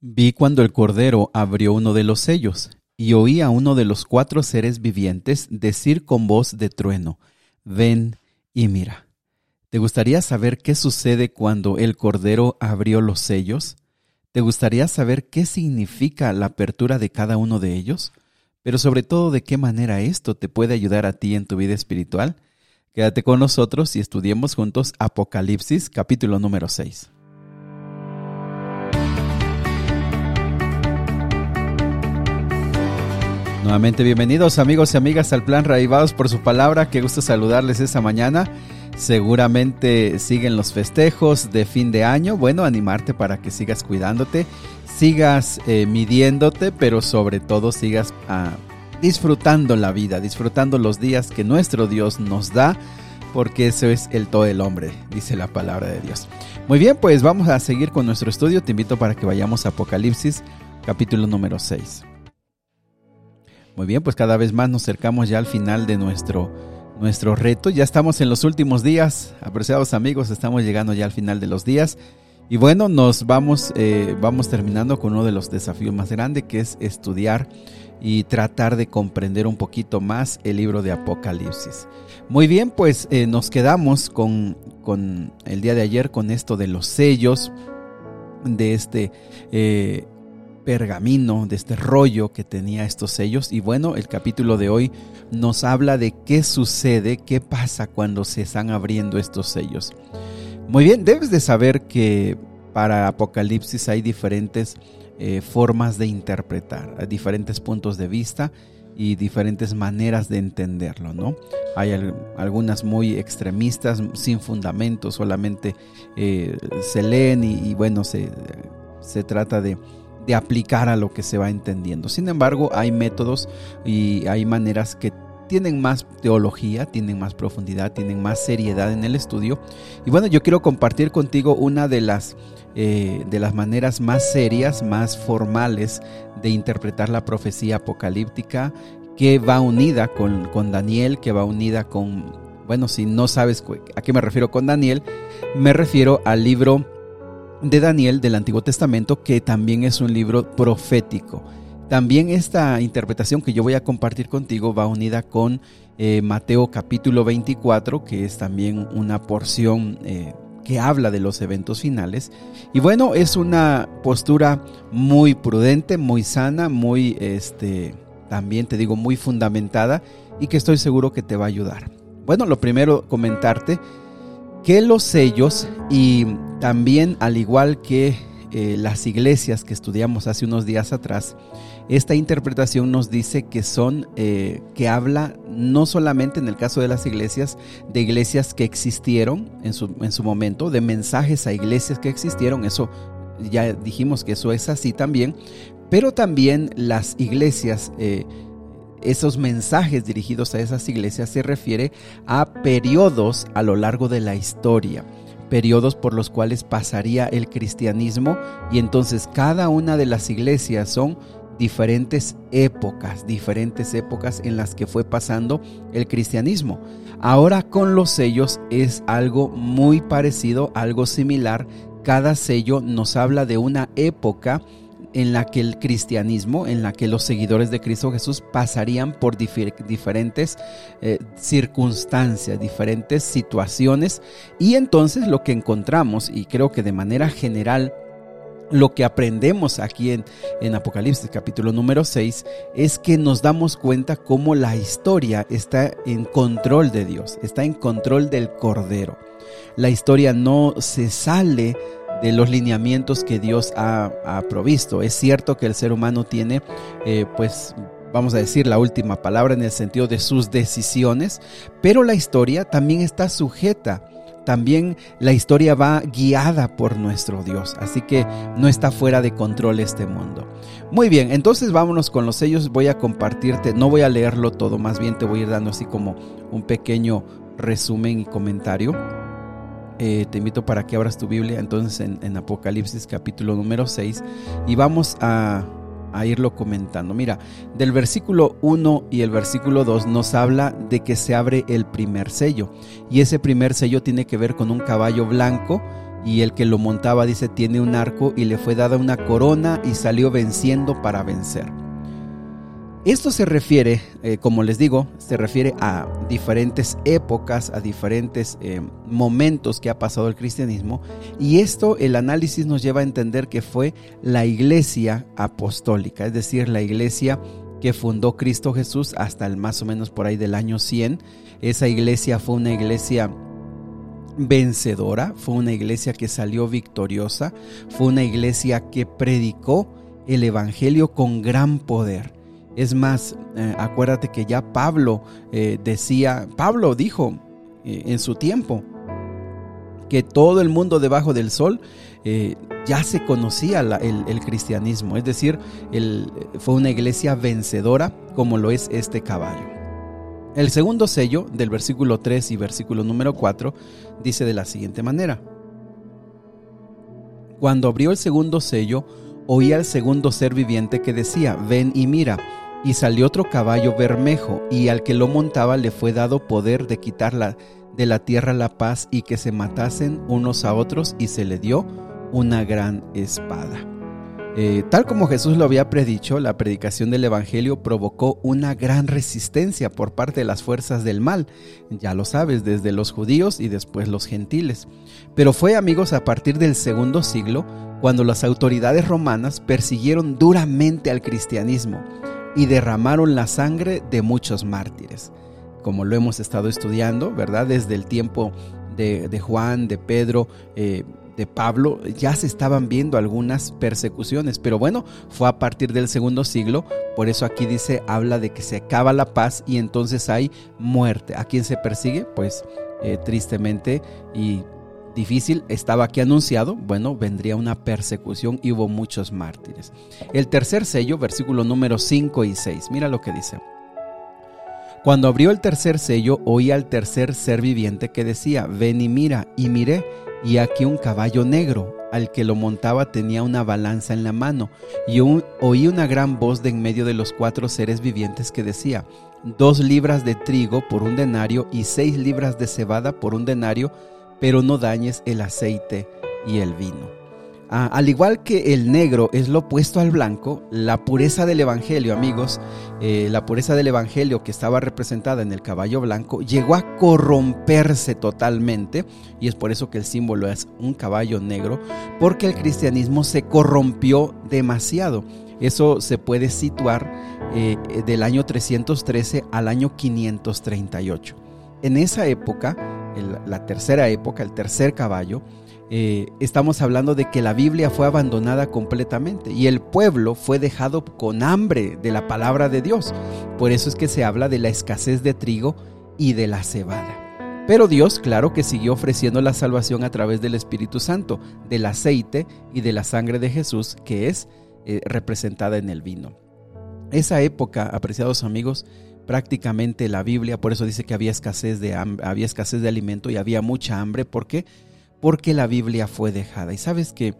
Vi cuando el Cordero abrió uno de los sellos, y oí a uno de los cuatro seres vivientes decir con voz de trueno, Ven y mira. ¿Te gustaría saber qué sucede cuando el Cordero abrió los sellos? ¿Te gustaría saber qué significa la apertura de cada uno de ellos? Pero sobre todo de qué manera esto te puede ayudar a ti en tu vida espiritual. Quédate con nosotros y estudiemos juntos Apocalipsis capítulo número 6. Nuevamente bienvenidos amigos y amigas al plan Raivados por su palabra. Qué gusto saludarles esta mañana. Seguramente siguen los festejos de fin de año. Bueno, animarte para que sigas cuidándote, sigas eh, midiéndote, pero sobre todo sigas ah, disfrutando la vida, disfrutando los días que nuestro Dios nos da, porque eso es el todo el hombre, dice la palabra de Dios. Muy bien, pues vamos a seguir con nuestro estudio. Te invito para que vayamos a Apocalipsis, capítulo número 6. Muy bien, pues cada vez más nos acercamos ya al final de nuestro, nuestro reto. Ya estamos en los últimos días, apreciados amigos, estamos llegando ya al final de los días. Y bueno, nos vamos, eh, vamos terminando con uno de los desafíos más grandes, que es estudiar y tratar de comprender un poquito más el libro de Apocalipsis. Muy bien, pues eh, nos quedamos con, con, el día de ayer con esto de los sellos, de este eh, pergamino, de este rollo que tenía estos sellos. Y bueno, el capítulo de hoy nos habla de qué sucede, qué pasa cuando se están abriendo estos sellos. Muy bien, debes de saber que para Apocalipsis hay diferentes eh, formas de interpretar, diferentes puntos de vista y diferentes maneras de entenderlo, ¿no? Hay algunas muy extremistas, sin fundamento, solamente eh, se leen y, bueno, se, se trata de de aplicar a lo que se va entendiendo. Sin embargo, hay métodos y hay maneras que tienen más teología, tienen más profundidad, tienen más seriedad en el estudio. Y bueno, yo quiero compartir contigo una de las, eh, de las maneras más serias, más formales de interpretar la profecía apocalíptica que va unida con, con Daniel, que va unida con, bueno, si no sabes a qué me refiero con Daniel, me refiero al libro de Daniel del Antiguo Testamento, que también es un libro profético. También esta interpretación que yo voy a compartir contigo va unida con eh, Mateo capítulo 24, que es también una porción eh, que habla de los eventos finales. Y bueno, es una postura muy prudente, muy sana, muy, este, también te digo, muy fundamentada y que estoy seguro que te va a ayudar. Bueno, lo primero comentarte que los sellos y también al igual que eh, las iglesias que estudiamos hace unos días atrás, esta interpretación nos dice que son, eh, que habla no solamente en el caso de las iglesias, de iglesias que existieron en su, en su momento, de mensajes a iglesias que existieron, eso ya dijimos que eso es así también, pero también las iglesias eh, esos mensajes dirigidos a esas iglesias se refiere a periodos a lo largo de la historia, periodos por los cuales pasaría el cristianismo y entonces cada una de las iglesias son diferentes épocas, diferentes épocas en las que fue pasando el cristianismo. Ahora con los sellos es algo muy parecido, algo similar. Cada sello nos habla de una época en la que el cristianismo, en la que los seguidores de Cristo Jesús pasarían por diferentes eh, circunstancias, diferentes situaciones. Y entonces lo que encontramos, y creo que de manera general, lo que aprendemos aquí en, en, Apocalipsis capítulo número 6 es que nos damos cuenta cómo la historia está en control de Dios, está en control del Cordero. La historia no se sale de los lineamientos que Dios ha, provisto. Es cierto que el ser humano tiene, eh, pues, vamos a decir, la última palabra en el sentido de sus decisiones, pero la historia también está sujeta. También la historia va guiada por nuestro Dios, así que no está fuera de control este mundo. Muy bien, entonces vámonos con los sellos. Voy a compartirte, no voy a leerlo todo, más bien te voy a ir dando así como un pequeño resumen y comentario eh, te invito para que abras tu Biblia entonces en, Apocalipsis capítulo número 6 y vamos a, a, irlo comentando. Mira, del versículo 1 y el versículo 2 nos habla de que se abre el primer sello y ese primer sello tiene que ver con un caballo blanco y el que lo montaba dice tiene un arco y le fue dada una corona y salió venciendo para vencer. Esto se refiere, eh, como les digo, se refiere a diferentes épocas, a diferentes eh, momentos que ha pasado el cristianismo y esto el análisis nos lleva a entender que fue la iglesia apostólica, es decir, la iglesia que fundó Cristo Jesús hasta el más o menos por ahí del año 100. Esa iglesia fue una iglesia vencedora, fue una iglesia que salió victoriosa, fue una iglesia que predicó el Evangelio con gran poder. Es más, eh, acuérdate que ya Pablo eh, decía, Pablo dijo eh, en su tiempo que todo el mundo debajo del sol ya se conocía el, cristianismo, es decir, fue una iglesia vencedora como lo es este caballo. El segundo sello del versículo 3 y versículo número 4 dice de la siguiente manera. Cuando abrió el segundo sello, oí al segundo ser viviente que decía, ven y mira. Y salió otro caballo bermejo, y al que lo montaba le fue dado poder de quitar de la tierra la paz y que se matasen unos a otros, y se le dio una gran espada. Eh, tal como Jesús lo había predicho, la predicación del Evangelio provocó una gran resistencia por parte de las fuerzas del mal, ya lo sabes, desde los judíos y después los gentiles. Pero fue, amigos, a partir del segundo siglo cuando las autoridades romanas persiguieron duramente al cristianismo y derramaron la sangre de muchos mártires. Como lo hemos estado estudiando, ¿verdad? Desde el tiempo de, Juan, de Pedro, eh, de Pablo, ya se estaban viendo algunas persecuciones, pero bueno, fue a partir del segundo siglo, por eso aquí dice, habla de que se acaba la paz y entonces hay muerte. ¿A quién se persigue? Pues eh, tristemente y difícil, estaba aquí anunciado, bueno, vendría una persecución y hubo muchos mártires. El tercer sello, versículo número 5 y 6, mira lo que dice. Cuando abrió el tercer sello, oí al tercer ser viviente que decía, ven y mira, y miré, y aquí un caballo negro, al que lo montaba tenía una balanza en la mano, y oí una gran voz de en medio de los cuatro seres vivientes que decía, dos libras de trigo por un denario y seis libras de cebada por un denario, pero no dañes el aceite y el vino. Ah, al igual que el negro es lo opuesto al blanco, la pureza del Evangelio, amigos, eh, la pureza del Evangelio que estaba representada en el caballo blanco, llegó a corromperse totalmente, y es por eso que el símbolo es un caballo negro, porque el cristianismo se corrompió demasiado. Eso se puede situar eh, del año 313 al año 538. En esa época, la tercera época, el tercer caballo, eh, estamos hablando de que la Biblia fue abandonada completamente y el pueblo fue dejado con hambre de la palabra de Dios. Por eso es que se habla de la escasez de trigo y de la cebada. Pero Dios, claro que siguió ofreciendo la salvación a través del Espíritu Santo, del aceite y de la sangre de Jesús, que es eh, representada en el vino. Esa época, apreciados amigos, prácticamente la Biblia, por eso dice que había escasez de, había escasez de alimento y había mucha hambre. ¿Por qué? porque la Biblia fue dejada. Y sabes que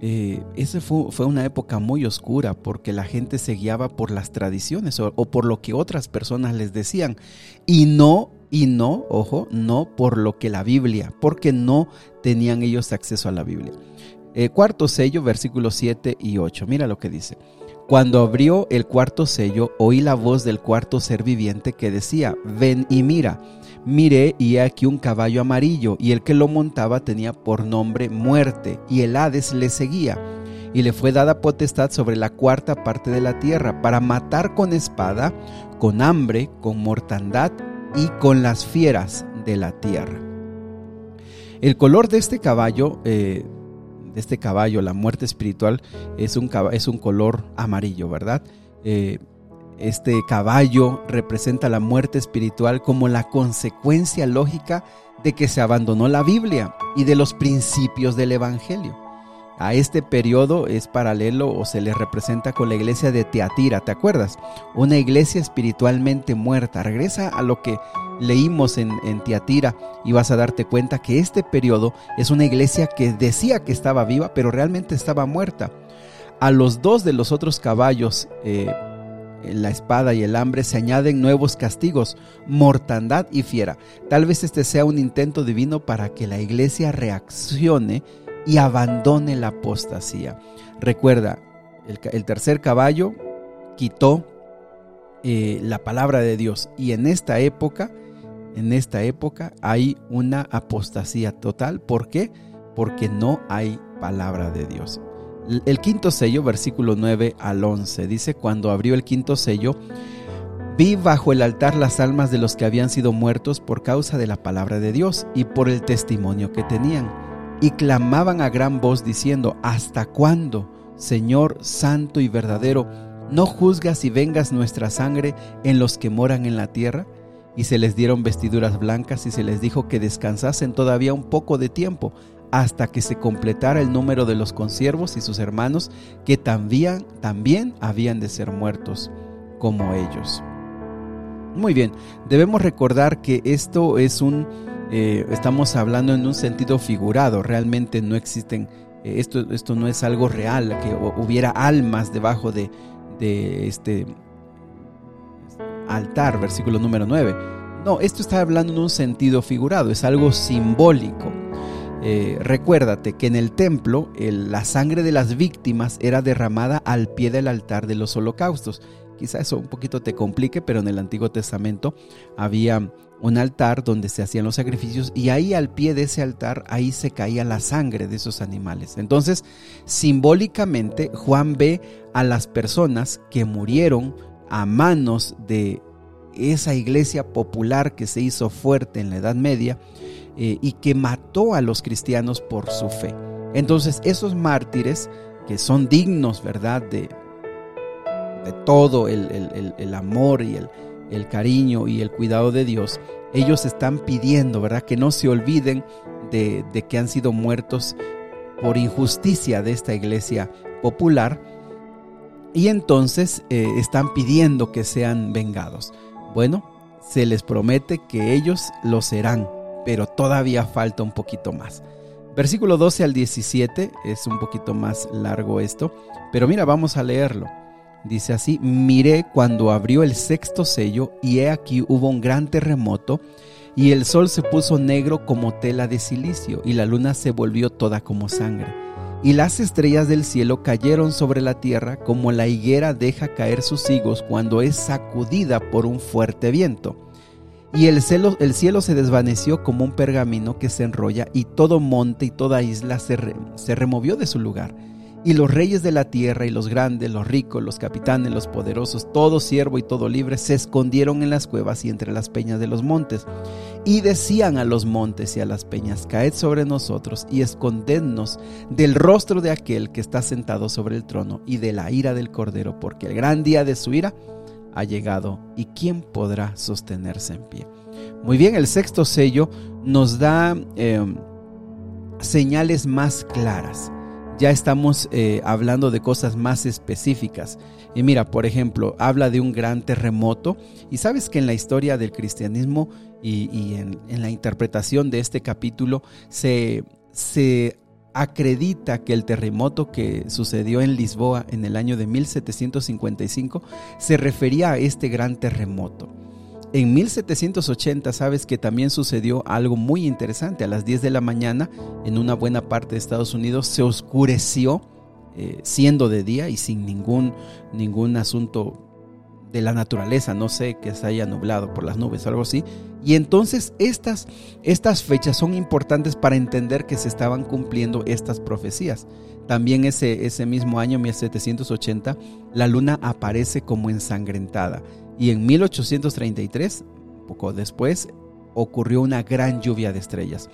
eh, esa fue, una época muy oscura porque la gente se guiaba por las tradiciones o, por lo que otras personas les decían y no, y no, ojo, no por lo que la Biblia, porque no tenían ellos acceso a la Biblia. Eh, cuarto sello, versículos 7 y 8. Mira lo que dice. Cuando abrió el cuarto sello, oí la voz del cuarto ser viviente que decía, ven y mira. Miré y he aquí un caballo amarillo, y el que lo montaba tenía por nombre muerte, y el Hades le seguía. Y le fue dada potestad sobre la cuarta parte de la tierra, para matar con espada, con hambre, con mortandad y con las fieras de la tierra. El color de este caballo eh, de este caballo, la muerte espiritual, es un, es un color amarillo, ¿verdad? Eh, este caballo representa la muerte espiritual como la consecuencia lógica de que se abandonó la Biblia y de los principios del Evangelio. A este periodo es paralelo o se le representa con la iglesia de Teatira, ¿te acuerdas? Una iglesia espiritualmente muerta. Regresa a lo que leímos en, Teatira y vas a darte cuenta que este periodo es una iglesia que decía que estaba viva, pero realmente estaba muerta. A los dos de los otros caballos eh, la espada y el hambre, se añaden nuevos castigos, mortandad y fiera. Tal vez este sea un intento divino para que la iglesia reaccione y abandone la apostasía. Recuerda, el, tercer caballo quitó eh, la palabra de Dios y en esta época, en esta época hay una apostasía total. ¿Por qué? Porque no hay palabra de Dios. El quinto sello, versículo 9 al 11, dice, cuando abrió el quinto sello, vi bajo el altar las almas de los que habían sido muertos por causa de la palabra de Dios y por el testimonio que tenían. Y clamaban a gran voz diciendo, ¿hasta cuándo, Señor santo y verdadero, no juzgas y vengas nuestra sangre en los que moran en la tierra? Y se les dieron vestiduras blancas y se les dijo que descansasen todavía un poco de tiempo hasta que se completara el número de los consiervos y sus hermanos que también, también habían de ser muertos como ellos. Muy bien, debemos recordar que esto es un, eh, estamos hablando en un sentido figurado, realmente no existen, eh, esto, esto no es algo real, que hubiera almas debajo de, este altar, versículo número 9. No, esto está hablando en un sentido figurado, es algo simbólico. Eh, recuérdate que en el templo la sangre de las víctimas era derramada al pie del altar de los holocaustos. Quizá eso un poquito te complique, pero en el Antiguo Testamento había un altar donde se hacían los sacrificios y ahí al pie de ese altar, ahí se caía la sangre de esos animales. Entonces, simbólicamente, Juan ve a las personas que murieron a manos de esa iglesia popular que se hizo fuerte en la Edad Media eh, y que mató a los cristianos por su fe. Entonces esos mártires que son dignos, ¿verdad? De, de todo el, amor y el, cariño y el cuidado de Dios, ellos están pidiendo, ¿verdad? Que no se olviden de, que han sido muertos por injusticia de esta iglesia popular y entonces eh, están pidiendo que sean vengados. Bueno, se les promete que ellos lo serán pero todavía falta un poquito más. Versículo 12 al 17 es un poquito más largo esto, pero mira, vamos a leerlo. Dice así, miré cuando abrió el sexto sello y he aquí hubo un gran terremoto y el sol se puso negro como tela de silicio y la luna se volvió toda como sangre. Y las estrellas del cielo cayeron sobre la tierra como la higuera deja caer sus higos cuando es sacudida por un fuerte viento y el cielo, el cielo se desvaneció como un pergamino que se enrolla, y todo monte y toda isla se, se removió de su lugar. Y los reyes de la tierra y los grandes, los ricos, los capitanes, los poderosos, todo siervo y todo libre, se escondieron en las cuevas y entre las peñas de los montes. Y decían a los montes y a las peñas, caed sobre nosotros y escondednos del rostro de aquel que está sentado sobre el trono y de la ira del cordero, porque el gran día de su ira ha llegado y quién podrá sostenerse en pie. Muy bien, el sexto sello nos da em, señales más claras. Ya estamos eh, hablando de cosas más específicas. Y mira, por ejemplo, habla de un gran terremoto. Y sabes que en la historia del cristianismo y, en, en, la interpretación de este capítulo se, se acredita que el terremoto que sucedió en Lisboa en el año de 1755 se refería a este gran terremoto. En 1780 sabes que también sucedió algo muy interesante. A las 10 de la mañana en una buena parte de Estados Unidos se oscureció eh, siendo de día y sin ningún, ningún asunto de la naturaleza, no sé, que se haya nublado por las nubes o algo así. Y entonces estas, estas fechas son importantes para entender que se estaban cumpliendo estas profecías. También ese, ese mismo año, 1780, la luna aparece como ensangrentada. Y en 1833, poco después, ocurrió una gran lluvia de estrellas.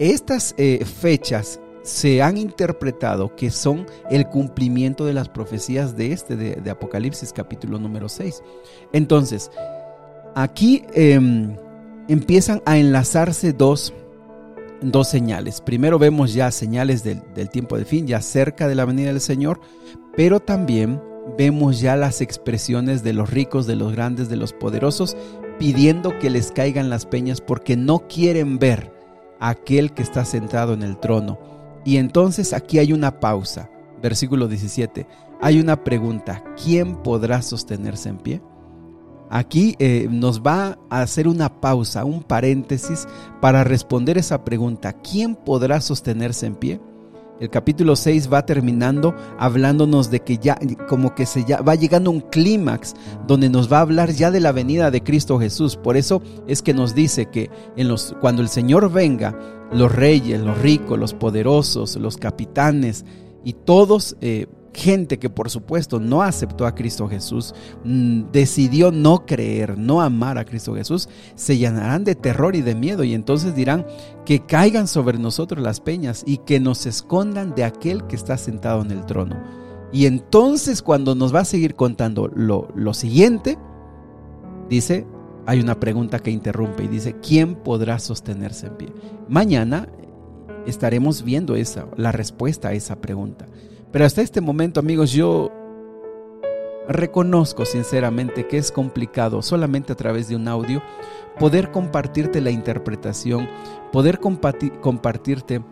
Estas eh, fechas se han interpretado que son el cumplimiento de las profecías de este, de, Apocalipsis capítulo número 6. Entonces, aquí em, empiezan a enlazarse dos, dos, señales. Primero vemos ya señales del, del tiempo de fin, ya cerca de la venida del Señor, pero también vemos ya las expresiones de los ricos, de los grandes, de los poderosos, pidiendo que les caigan las peñas porque no quieren ver a aquel que está sentado en el trono y entonces aquí hay una pausa. Versículo 17. hay una pregunta, ¿quién podrá sostenerse en pie? Aquí eh, nos va a hacer una pausa, un paréntesis para responder esa pregunta, ¿quién podrá sostenerse en pie? El capítulo 6 va terminando hablándonos de que ya como que se ya va llegando un clímax donde nos va a hablar ya de la venida de Cristo Jesús. Por eso es que nos dice que en los, cuando el Señor venga, los reyes, los ricos, los poderosos, los capitanes y todos eh, gente que por supuesto no aceptó a Cristo Jesús, mm, decidió no creer, no amar a Cristo Jesús, se llenarán de terror y de miedo y entonces dirán que caigan sobre nosotros las peñas y que nos escondan de aquel que está sentado en el trono. Y entonces cuando nos va a seguir contando lo, lo siguiente, dice, hay una pregunta que interrumpe y dice, ¿quién podrá sostenerse en pie? Mañana estaremos viendo esa, la respuesta a esa pregunta. Pero hasta este momento, amigos, yo reconozco sinceramente que es complicado solamente a través de un audio poder compartirte la interpretación, poder compartirte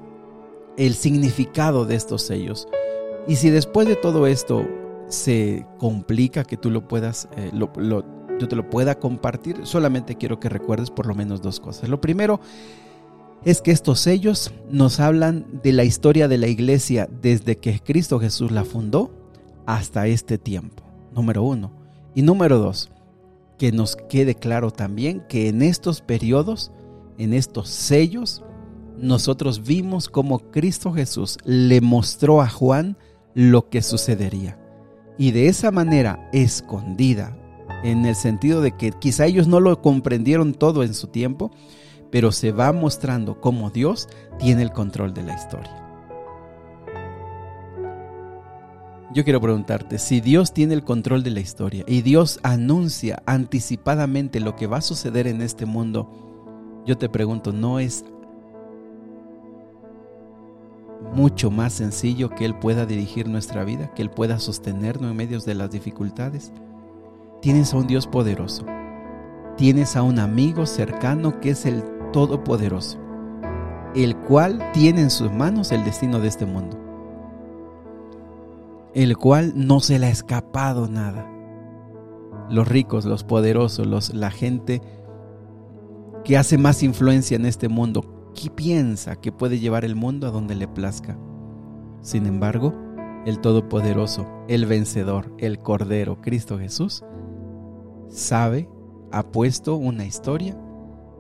el significado de estos sellos. Y si después de todo esto se complica que tú lo puedas, eh, yo te lo pueda compartir, solamente quiero que recuerdes por lo menos dos cosas. Lo primero es que estos sellos nos hablan de la historia de la iglesia desde que Cristo Jesús la fundó hasta este tiempo, número uno. Y número dos, que nos quede claro también que en estos periodos, en estos sellos, nosotros vimos cómo Cristo Jesús le mostró a Juan lo que sucedería. Y de esa manera escondida, en el sentido de que quizá ellos no lo comprendieron todo en su tiempo, pero se va mostrando cómo Dios tiene el control de la historia. Yo quiero preguntarte, si Dios tiene el control de la historia y Dios anuncia anticipadamente lo que va a suceder en este mundo, yo te pregunto, ¿no es mucho más sencillo que Él pueda dirigir nuestra vida, que Él pueda sostenernos en medio de las dificultades? Tienes a un Dios poderoso, tienes a un amigo cercano que es el Todopoderoso, el cual tiene en sus manos el destino de este mundo, el cual no se le ha escapado nada. Los ricos, los poderosos, los, la gente que hace más influencia en este mundo, ¿qué piensa que puede llevar el mundo a donde le plazca? Sin embargo, el Todopoderoso, el vencedor, el Cordero, Cristo Jesús, sabe, ha puesto una historia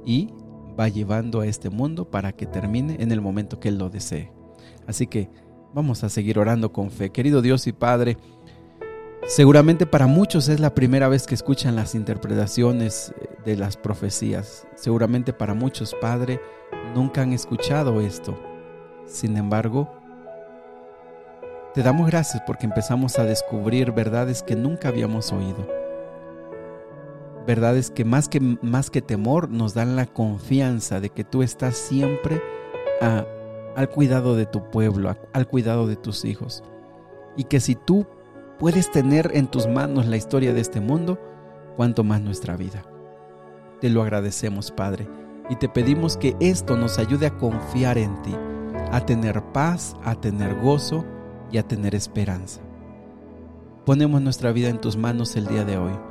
y va llevando a este mundo para que termine en el momento que Él lo desee. Así que vamos a seguir orando con fe. Querido Dios y Padre, seguramente para muchos es la primera vez que escuchan las interpretaciones de las profecías. Seguramente para muchos, Padre, nunca han escuchado esto. Sin embargo, te damos gracias porque empezamos a descubrir verdades que nunca habíamos oído verdades que más que, más que temor nos dan la confianza de que tú estás siempre al cuidado de tu pueblo, al cuidado de tus hijos. Y que si tú puedes tener en tus manos la historia de este mundo, cuanto más nuestra vida. Te lo agradecemos, Padre, y te pedimos que esto nos ayude a confiar en ti, a tener paz, a tener gozo y a tener esperanza. Ponemos nuestra vida en tus manos el día de hoy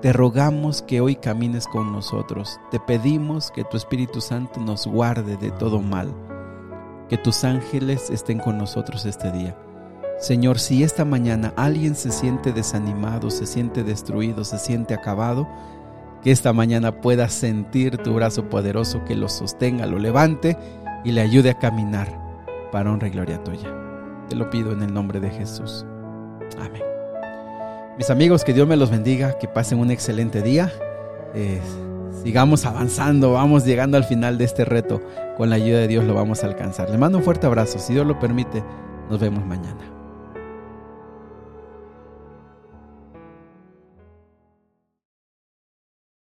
te rogamos que hoy camines con nosotros. Te pedimos que tu Espíritu Santo nos guarde de todo mal. Que tus ángeles estén con nosotros este día. Señor, si esta mañana alguien se siente desanimado, se siente destruido, se siente acabado, que esta mañana pueda sentir tu brazo poderoso que lo sostenga, lo levante y le ayude a caminar para honra y gloria tuya. Te lo pido en el nombre de Jesús. Amén. Mis amigos, que Dios me los bendiga, que pasen un excelente día. Eh, sigamos avanzando, vamos llegando al final de este reto. Con la ayuda de Dios lo vamos a alcanzar. Le mando un fuerte abrazo. Si Dios lo permite, nos vemos mañana.